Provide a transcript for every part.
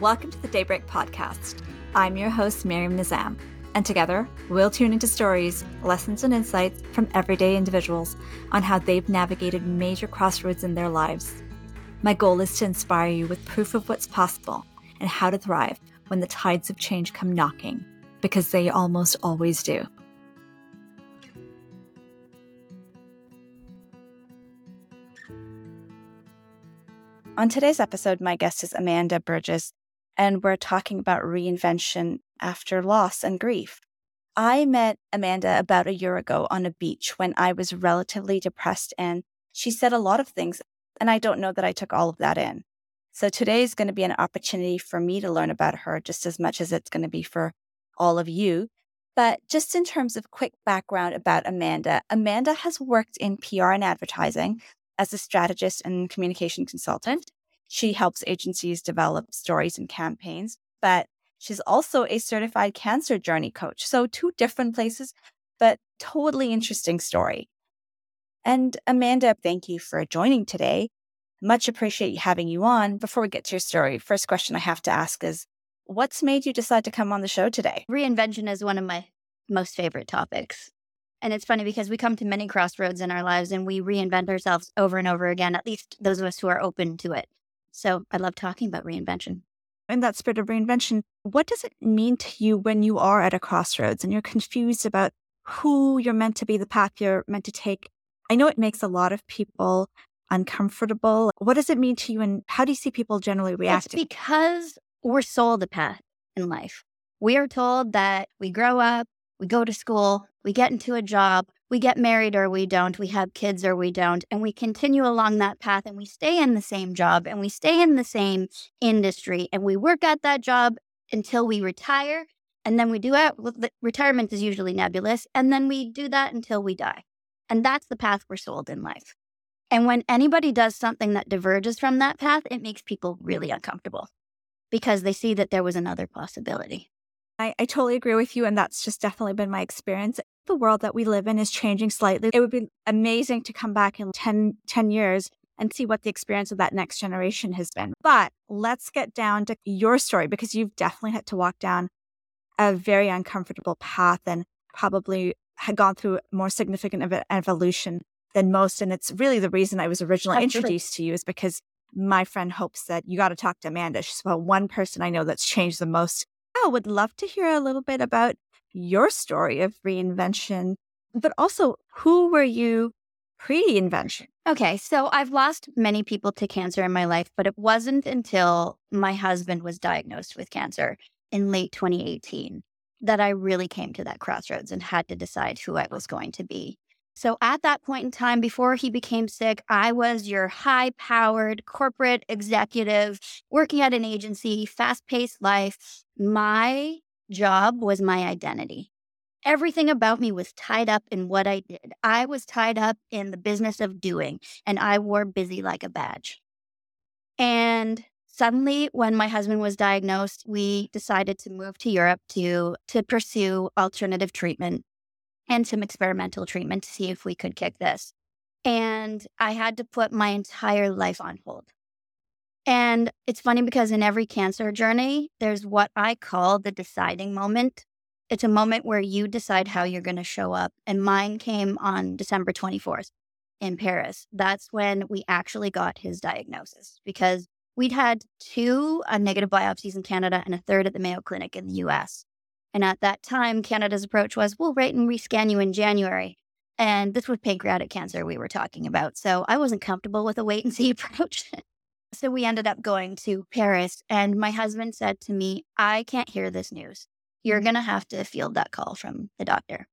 Welcome to the Daybreak Podcast. I'm your host, Maryam Nizam, and together we'll tune into stories, lessons, and insights from everyday individuals on how they've navigated major crossroads in their lives. My goal is to inspire you with proof of what's possible and how to thrive when the tides of change come knocking, because they almost always do. On today's episode, my guest is Amanda Burgess, and we're talking about reinvention after loss and grief. I met Amanda about a year ago on a beach when I was relatively depressed, and she said a lot of things, and I don't know that I took all of that in. So today is going to be an opportunity for me to learn about her just as much as it's going to be for all of you. But just in terms of quick background about Amanda, Amanda has worked in PR and advertising as a strategist and communication consultant. She helps agencies develop stories and campaigns, but she's also a certified cancer journey coach. So, two different places, but totally interesting story. And Amanda, thank you for joining today. Much appreciate having you on. Before we get to your story, first question I have to ask is what's made you decide to come on the show today? Reinvention is one of my most favorite topics. And it's funny because we come to many crossroads in our lives and we reinvent ourselves over and over again, at least those of us who are open to it. So I love talking about reinvention. In that spirit of reinvention, what does it mean to you when you are at a crossroads and you're confused about who you're meant to be, the path you're meant to take? I know it makes a lot of people uncomfortable. What does it mean to you and how do you see people generally react? It's because we're sold a path in life. We are told that we grow up, we go to school, we get into a job, we get married or we don't, we have kids or we don't, and we continue along that path and we stay in the same job and we stay in the same industry and we work at that job until we retire. And then we do it. Retirement is usually nebulous. And then we do that until we die. And that's the path we're sold in life. And when anybody does something that diverges from that path, it makes people really uncomfortable because they see that there was another possibility. I, I totally agree with you. And that's just definitely been my experience. The world that we live in is changing slightly. It would be amazing to come back in 10, 10 years and see what the experience of that next generation has been. But let's get down to your story because you've definitely had to walk down a very uncomfortable path and probably had gone through more significant of an evolution than most. And it's really the reason I was originally Absolutely. introduced to you is because my friend Hope said, You got to talk to Amanda. She's about one person I know that's changed the most I would love to hear a little bit about your story of reinvention, but also who were you pre invention? Okay, so I've lost many people to cancer in my life, but it wasn't until my husband was diagnosed with cancer in late 2018 that I really came to that crossroads and had to decide who I was going to be. So at that point in time, before he became sick, I was your high powered corporate executive working at an agency, fast paced life. My job was my identity. Everything about me was tied up in what I did. I was tied up in the business of doing, and I wore busy like a badge. And suddenly when my husband was diagnosed we decided to move to europe to to pursue alternative treatment and some experimental treatment to see if we could kick this. And I had to put my entire life on hold. And it's funny because in every cancer journey, there's what I call the deciding moment. It's a moment where you decide how you're going to show up. And mine came on December 24th in Paris. That's when we actually got his diagnosis because we'd had two negative biopsies in Canada and a third at the Mayo Clinic in the US. And at that time, Canada's approach was we'll wait and rescan you in January. And this was pancreatic cancer we were talking about. So I wasn't comfortable with a wait and see approach. So we ended up going to Paris. And my husband said to me, I can't hear this news. You're going to have to field that call from the doctor.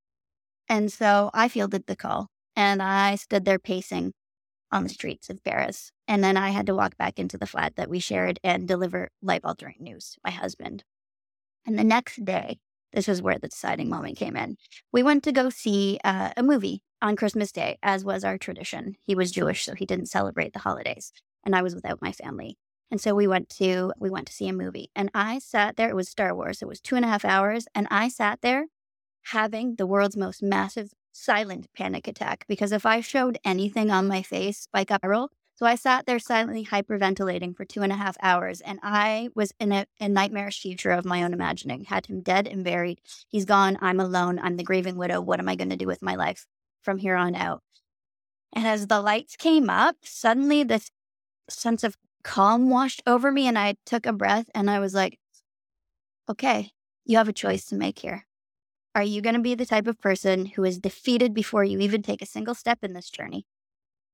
And so I fielded the call and I stood there pacing on the streets of Paris. And then I had to walk back into the flat that we shared and deliver life altering news to my husband. And the next day, this is where the deciding moment came in. We went to go see uh, a movie on Christmas Day, as was our tradition. He was Jewish, so he didn't celebrate the holidays, and I was without my family. And so we went to we went to see a movie, and I sat there. It was Star Wars. It was two and a half hours, and I sat there having the world's most massive silent panic attack because if I showed anything on my face, like up viral, So I sat there silently hyperventilating for two and a half hours, and I was in a, a nightmarish future of my own imagining. Had him dead and buried. He's gone. I'm alone. I'm the grieving widow. What am I going to do with my life from here on out? And as the lights came up, suddenly this sense of calm washed over me, and I took a breath and I was like, okay, you have a choice to make here. Are you going to be the type of person who is defeated before you even take a single step in this journey?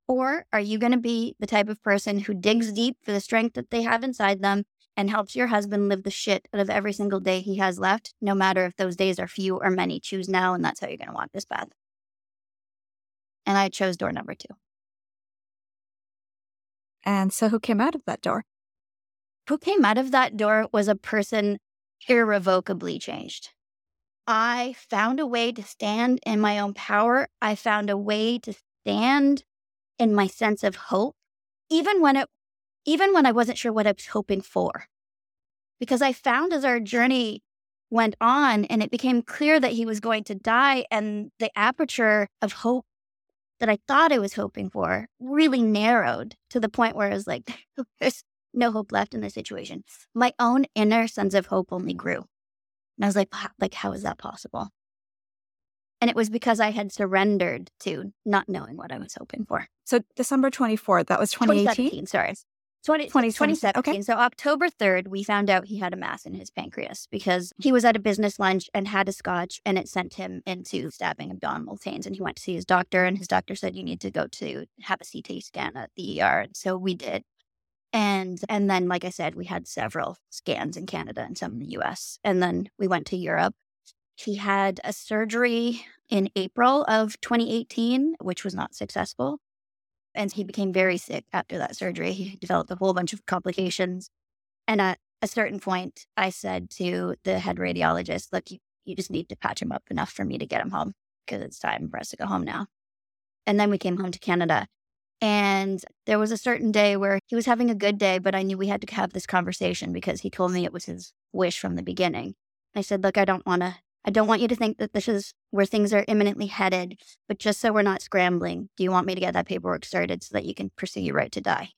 Or are you going to be the type of person who digs deep for the strength that they have inside them and helps your husband live the shit out of every single day he has left, no matter if those days are few or many? Choose now, and that's how you're going to walk this path. And I chose door number two. And so, who came out of that door? Who came out of that door was a person irrevocably changed. I found a way to stand in my own power. I found a way to stand in my sense of hope, even when it, even when I wasn't sure what I was hoping for. Because I found as our journey went on and it became clear that he was going to die and the aperture of hope that I thought I was hoping for really narrowed to the point where I was like, there's no hope left in this situation. My own inner sense of hope only mm. grew. And I was like, like, how is that possible? And it was because I had surrendered to not knowing what I was hoping for. So December 24th, that was 2018? 2017, sorry. 20, 2017. Okay. So October 3rd, we found out he had a mass in his pancreas because he was at a business lunch and had a scotch and it sent him into stabbing abdominal pains. And he went to see his doctor and his doctor said, you need to go to have a CT scan at the ER. And so we did. And and then, like I said, we had several scans in Canada and some in the US. And then we went to Europe. He had a surgery in April of 2018, which was not successful. And he became very sick after that surgery. He developed a whole bunch of complications. And at a certain point, I said to the head radiologist, look, you, you just need to patch him up enough for me to get him home because it's time for us to go home now. And then we came home to Canada. And there was a certain day where he was having a good day, but I knew we had to have this conversation because he told me it was his wish from the beginning. I said, Look, I don't want to I don't want you to think that this is where things are imminently headed, but just so we're not scrambling, do you want me to get that paperwork started so that you can pursue your right to die?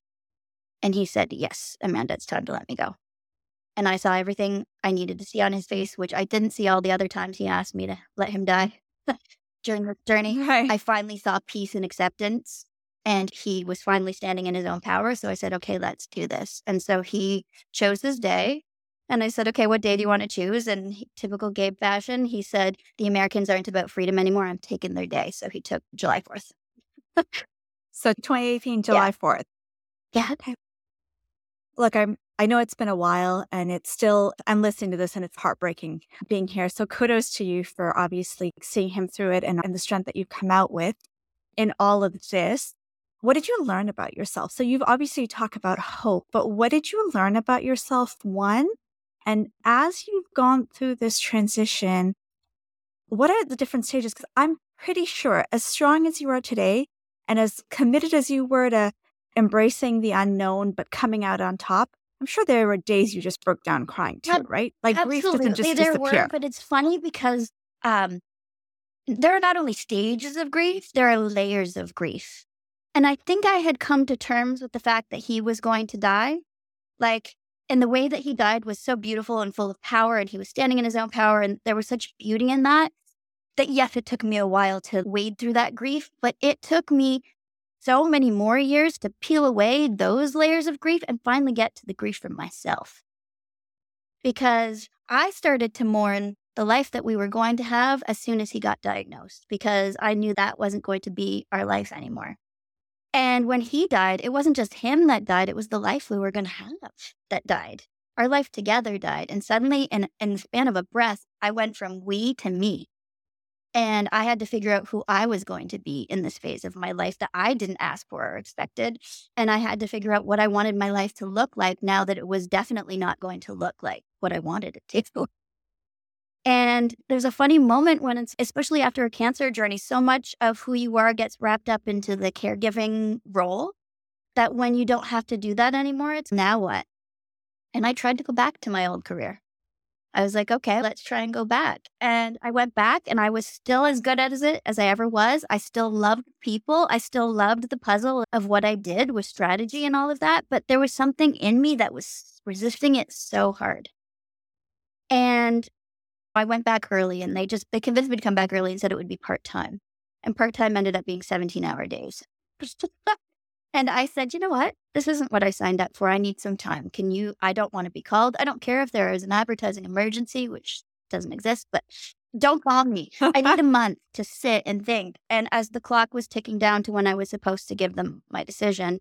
And he said, Yes, Amanda, it's time to let me go. And I saw everything I needed to see on his face, which I didn't see all the other times he asked me to let him die during the journey. Right. I finally saw peace and acceptance, and he was finally standing in his own power. So I said, Okay, let's do this. And so he chose his day and I said, okay, what day do you want to choose? And he, typical Gabe fashion, he said, the Americans aren't about freedom anymore. I'm taking their day. So he took July 4th. so 2018, July yeah. 4th. Yeah. Okay. Look, I'm, I know it's been a while and it's still, I'm listening to this and it's heartbreaking being here. So kudos to you for obviously seeing him through it and, and the strength that you've come out with in all of this. What did you learn about yourself? So you've obviously talked about hope, but what did you learn about yourself? One, and as you've gone through this transition, what are the different stages? Because I'm pretty sure, as strong as you are today and as committed as you were to embracing the unknown but coming out on top, I'm sure there were days you just broke down crying too, right? Like Absolutely. grief doesn't just there disappear. Were, but it's funny because um, there are not only stages of grief, there are layers of grief. And I think I had come to terms with the fact that he was going to die. Like and the way that he died was so beautiful and full of power, and he was standing in his own power, and there was such beauty in that. That yes, it took me a while to wade through that grief, but it took me so many more years to peel away those layers of grief and finally get to the grief for myself. Because I started to mourn the life that we were going to have as soon as he got diagnosed, because I knew that wasn't going to be our life anymore. And when he died, it wasn't just him that died, it was the life we were going to have that died. Our life together died. And suddenly, in, in the span of a breath, I went from we to me. And I had to figure out who I was going to be in this phase of my life that I didn't ask for or expected. And I had to figure out what I wanted my life to look like now that it was definitely not going to look like what I wanted it to. And there's a funny moment when it's, especially after a cancer journey, so much of who you are gets wrapped up into the caregiving role that when you don't have to do that anymore, it's now what? And I tried to go back to my old career. I was like, okay, let's try and go back. And I went back and I was still as good at it as I ever was. I still loved people. I still loved the puzzle of what I did with strategy and all of that. But there was something in me that was resisting it so hard. And I went back early and they just, they convinced me to come back early and said it would be part time. And part time ended up being 17 hour days. And I said, you know what? This isn't what I signed up for. I need some time. Can you? I don't want to be called. I don't care if there is an advertising emergency, which doesn't exist, but don't call me. I need a month to sit and think. And as the clock was ticking down to when I was supposed to give them my decision,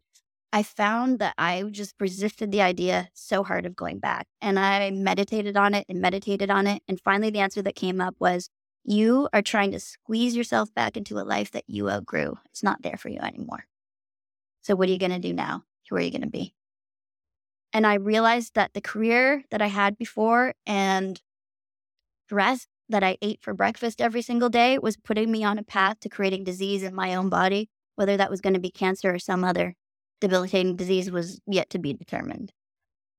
I found that I just resisted the idea so hard of going back. And I meditated on it and meditated on it. And finally, the answer that came up was, You are trying to squeeze yourself back into a life that you outgrew. It's not there for you anymore. So, what are you going to do now? Who are you going to be? And I realized that the career that I had before and dress that I ate for breakfast every single day was putting me on a path to creating disease in my own body, whether that was going to be cancer or some other debilitating disease was yet to be determined.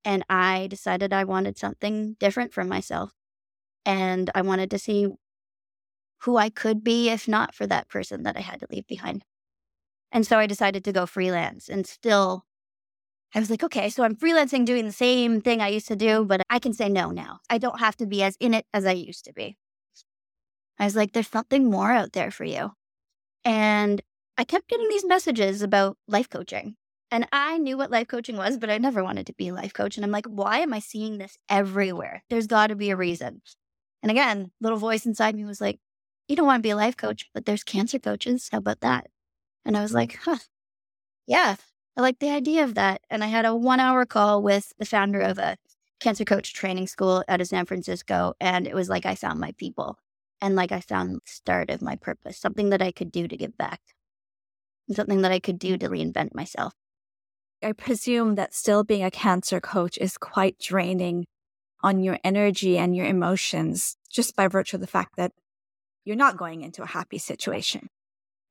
And I decided I wanted something different for myself. And I wanted to see who I could be if not for that person that I had to leave behind. And so I decided to go freelance and still, I was like, okay, so I'm freelancing doing the same thing I used to do, but I can say no now. I don't have to be as in it as I used to be. I was like, there's something more out there for you. And I kept getting these messages about life coaching. And I knew what life coaching was, but I never wanted to be a life coach. And I'm like, why am I seeing this everywhere? There's got to be a reason. And again, little voice inside me was like, you don't want to be a life coach, but there's cancer coaches. How about that? And I was like, huh, yeah, I like the idea of that. And I had a one hour call with the founder of a cancer coach training school out of San Francisco. And it was like I found my people and like I found the start of my purpose, something that I could do to give back, something that I could do to reinvent myself. I presume that still being a cancer coach is quite draining on your energy and your emotions just by virtue of the fact that you're not going into a happy situation.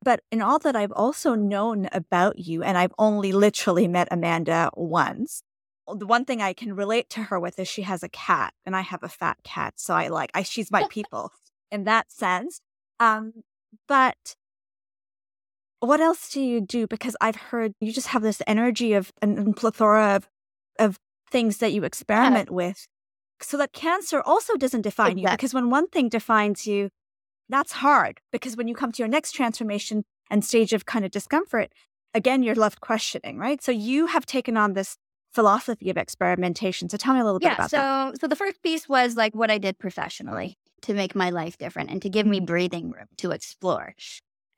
But in all that I've also known about you, and I've only literally met Amanda once, the one thing I can relate to her with is she has a cat, and I have a fat cat, so I like I she's my people in that sense. Um, but what else do you do? Because I've heard you just have this energy of a plethora of of things that you experiment yeah. with, so that cancer also doesn't define exactly. you. Because when one thing defines you, that's hard because when you come to your next transformation and stage of kind of discomfort, again, you're left questioning, right? So you have taken on this philosophy of experimentation. So tell me a little bit yeah, about so, that. So the first piece was like what I did professionally to make my life different and to give me mm-hmm. breathing room to explore.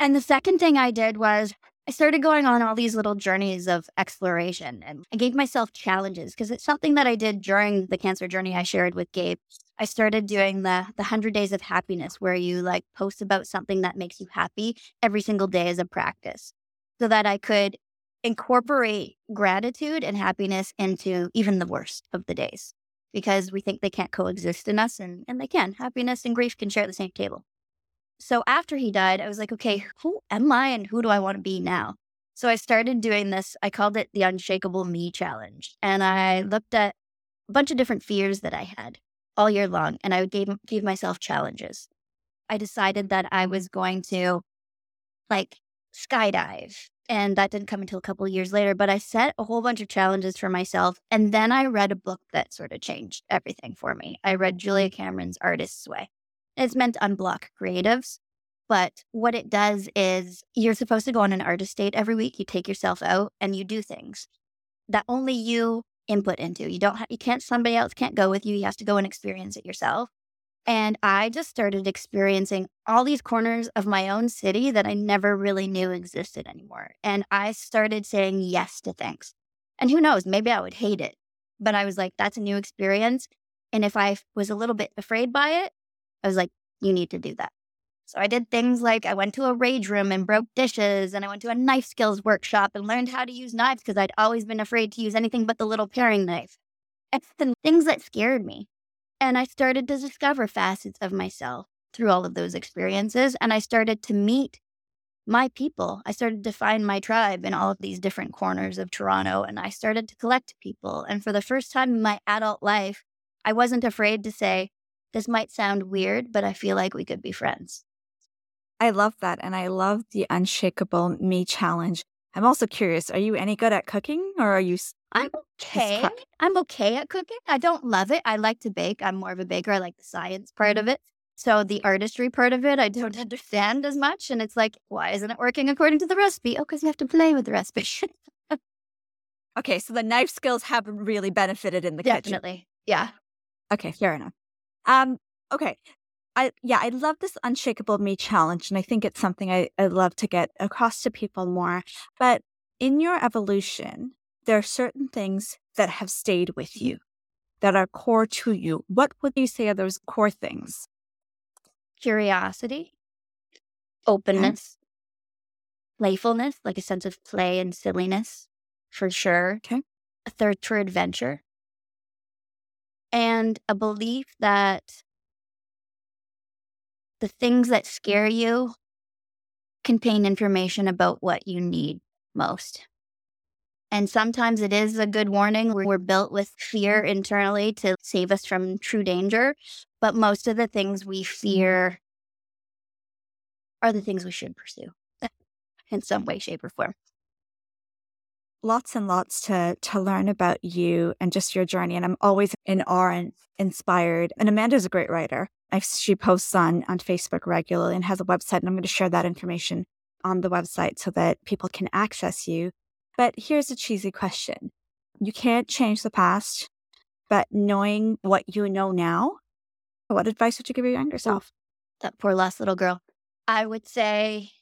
And the second thing I did was I started going on all these little journeys of exploration and I gave myself challenges because it's something that I did during the cancer journey I shared with Gabe. I started doing the the 100 days of happiness where you like post about something that makes you happy every single day as a practice so that I could incorporate gratitude and happiness into even the worst of the days because we think they can't coexist in us and, and they can. Happiness and grief can share the same table. So after he died, I was like, okay, who am I and who do I want to be now? So I started doing this. I called it the Unshakable Me Challenge. And I looked at a bunch of different fears that I had all year long, and I gave give myself challenges. I decided that I was going to like skydive, and that didn't come until a couple years later. But I set a whole bunch of challenges for myself, and then I read a book that sort of changed everything for me. I read Julia Cameron's Artist's Way. It's meant to unblock creatives. But what it does is you're supposed to go on an artist date every week. You take yourself out and you do things that only you input into. You don't have, you can't, somebody else can't go with you. You have to go and experience it yourself. And I just started experiencing all these corners of my own city that I never really knew existed anymore. And I started saying yes to things. And who knows, maybe I would hate it. But I was like, that's a new experience. And if I was a little bit afraid by it, I was like, you need to do that. So I did things like I went to a rage room and broke dishes, and I went to a knife skills workshop and learned how to use knives because I'd always been afraid to use anything but the little paring knife. The things that scared me. And I started to discover facets of myself through all of those experiences. And I started to meet my people. I started to find my tribe in all of these different corners of Toronto. And I started to collect people. And for the first time in my adult life, I wasn't afraid to say, This might sound weird, but I feel like we could be friends. I love that. And I love the Unshakable Me challenge. I'm also curious are you any good at cooking or are you? I'm okay. I'm okay at cooking. I don't love it. I like to bake. I'm more of a baker. I like the science part of mm-hmm. it. So the artistry part of it, I don't understand as much. And it's like, why isn't it working according to the recipe? Oh, because you have to play with the recipe. okay. So the knife skills have really benefited in the Definitely. kitchen. Definitely. Yeah. Okay. Fair enough. Um, okay. I yeah, I love this unshakable me challenge, and I think it's something I, I love to get across to people more. But in your evolution, there are certain things that have stayed with you that are core to you. What would you say are those core things? Curiosity, openness, okay. playfulness, like a sense of play and silliness, for sure. Okay. A third for adventure. And a belief that the things that scare you contain information about what you need most. And sometimes it is a good warning. We're built with fear internally to save us from true danger. But most of the things we fear are the things we should pursue in some way, shape, or form. Lots and lots to to learn about you and just your journey. And I'm always in awe and inspired. And Amanda's a great writer. I, she posts on, on Facebook regularly and has a website, and I'm going to share that information on the website so that people can access you. But here's a cheesy question You can't change the past, but knowing what you know now, what advice would you give your younger self? That poor lost little girl. I would say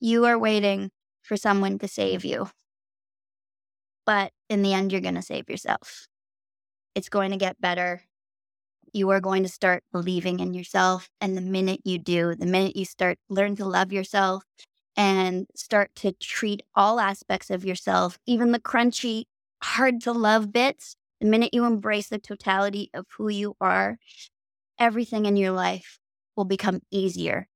you are waiting for someone to save you. But in the end, you're going to save yourself. It's going to get better you are going to start believing in yourself. And the minute you do, the minute you start learn to love yourself and start to treat all aspects of yourself, even the crunchy, hard to love bits, the minute you embrace the totality of who you are, everything in your life will become easier.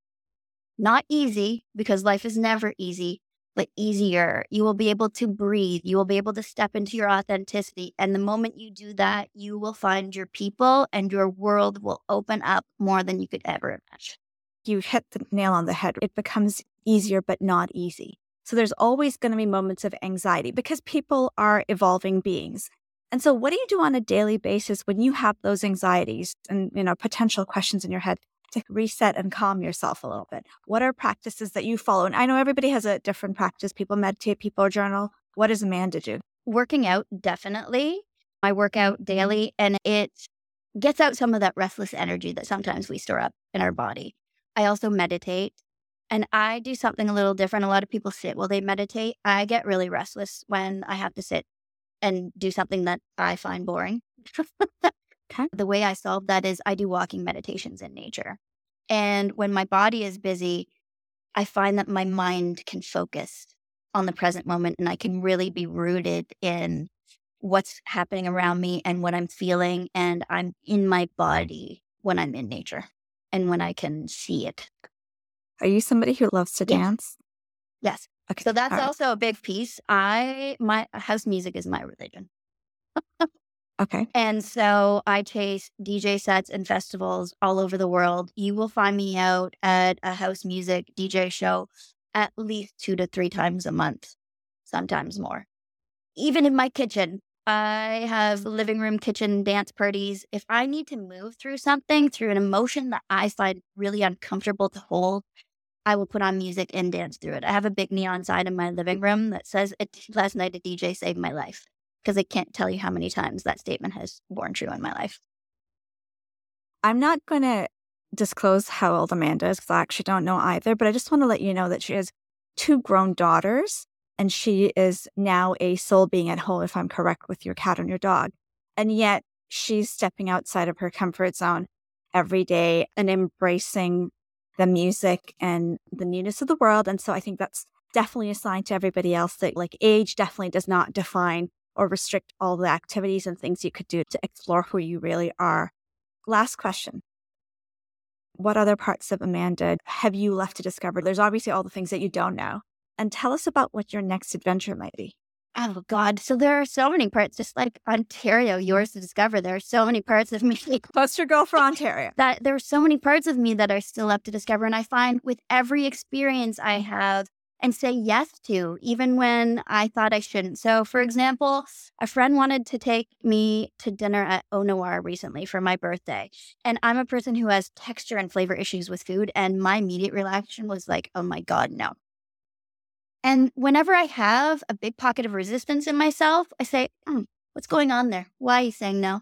Not easy, because life is never easy, but easier. You will be able to breathe. You will be able to step into your authenticity. And the moment you do that, you will find your people and your world will open up more than you could ever imagine. You hit the nail on the head. It becomes easier, but not easy. So there's always going to be moments of anxiety because people are evolving beings. And so what do you do on a daily basis when you have those anxieties and, you know, potential questions in your head? To reset and calm yourself a little bit? What are practices that you follow? And I know everybody has a different practice. People meditate, people journal. What does Amanda do? Working out, definitely. I work out mm-hmm. daily and it gets out some of that restless energy that sometimes we store up in our body. I also meditate and I do something a little different. A lot of people sit while they meditate. I get really restless when I have to sit and do something that I find boring. Okay. The way I solve that is I do walking meditations in nature. And when my body is busy, I find that my mind can focus on the present moment and I can really be rooted in what's happening around me and what I'm feeling. And I'm in my body when I'm in nature and when I can see it. Are you somebody who loves to yes. dance? Yes. Okay. So that's also a big piece. I, my house music is my religion. Okay. And so I chase DJ sets and festivals all over the world. You will find me out at a house music DJ show at least two to three times a month, sometimes more. Even in my kitchen, I have living room kitchen dance parties. If I need to move through something, through an emotion that I find really uncomfortable to hold, I will put on music and dance through it. I have a big neon sign in my living room that says, Last night a DJ saved my life because I can't tell you how many times that statement has borne true in my life. I'm not going to disclose how old Amanda is because I actually don't know either, but I just want to let you know that she has two grown daughters and she is now a soul being at home, if I'm correct with your cat and your dog. And yet she's stepping outside of her comfort zone every day and embracing the music and the newness of the world. And so I think that's definitely a sign to everybody else that like age definitely does not define or restrict all the activities and things you could do to explore who you really are. Last question. What other parts of Amanda have you left to discover? There's obviously all the things that you don't know. And tell us about what your next adventure might be. Oh God. So there are so many parts, just like Ontario, yours to discover. There are so many parts of me. Poster girl for Ontario. that there are so many parts of me that are still up to discover. And I find with every experience I have and say yes to, even when I thought I shouldn't. So, for example, a friend wanted to take me to dinner at Noir recently for my birthday. And I'm a person who has texture and flavor issues with food. And my immediate reaction was like, oh my God, no. And whenever I have a big pocket of resistance in myself, I say, hmm, what's going on there? Why are you saying no?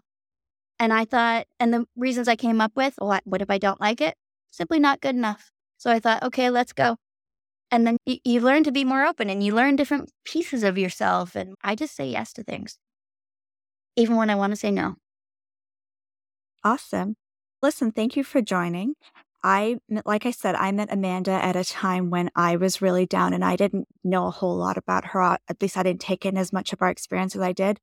And I thought, and the reasons I came up with, what, what if I don't like it? Simply not good enough. So I thought, okay, let's go. And then you, you learn to be more open and you learn different pieces of yourself. And I just say yes to things, even when I want to say no. Awesome. Listen, thank you for joining. I, like I said, I met Amanda at a time when I was really down and I didn't know a whole lot about her. Uh, at least I didn't take in as much of our experience as I did.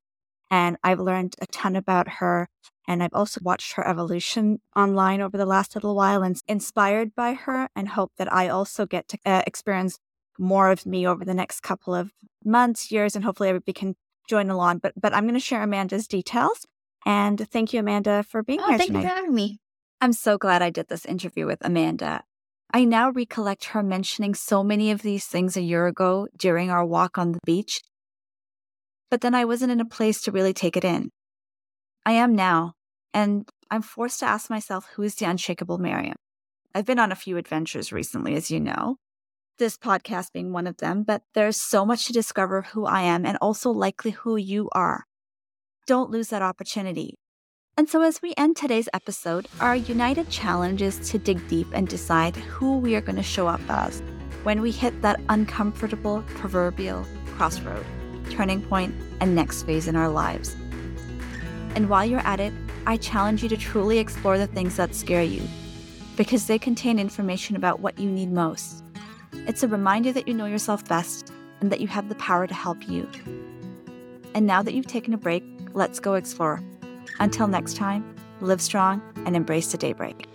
And I've learned a ton about her. And I've also watched her evolution online over the last little while and inspired by her and hope that I also get to uh, experience more of me over the next couple of months, years, and hopefully everybody can join along. But but I'm going to share Amanda's details. And thank you, Amanda, for being oh, here thank tonight. you for having me. I'm so glad I did this interview with Amanda. I now recollect her mentioning so many of these things a year ago during our walk on the beach, but then I wasn't in a place to really take it in. I am now, and I'm forced to ask myself who is the unshakable Maryam? I've been on a few adventures recently, as you know, this podcast being one of them, but there's so much to discover who I am and also likely who you are. Don't lose that opportunity. And so, as we end today's episode, our united challenge is to dig deep and decide who we are going to show up as when we hit that uncomfortable proverbial crossroad, turning point, and next phase in our lives. And while you're at it, I challenge you to truly explore the things that scare you, because they contain information about what you need most. It's a reminder that you know yourself best and that you have the power to help you. And now that you've taken a break, let's go explore. Until next time, live strong and embrace the daybreak.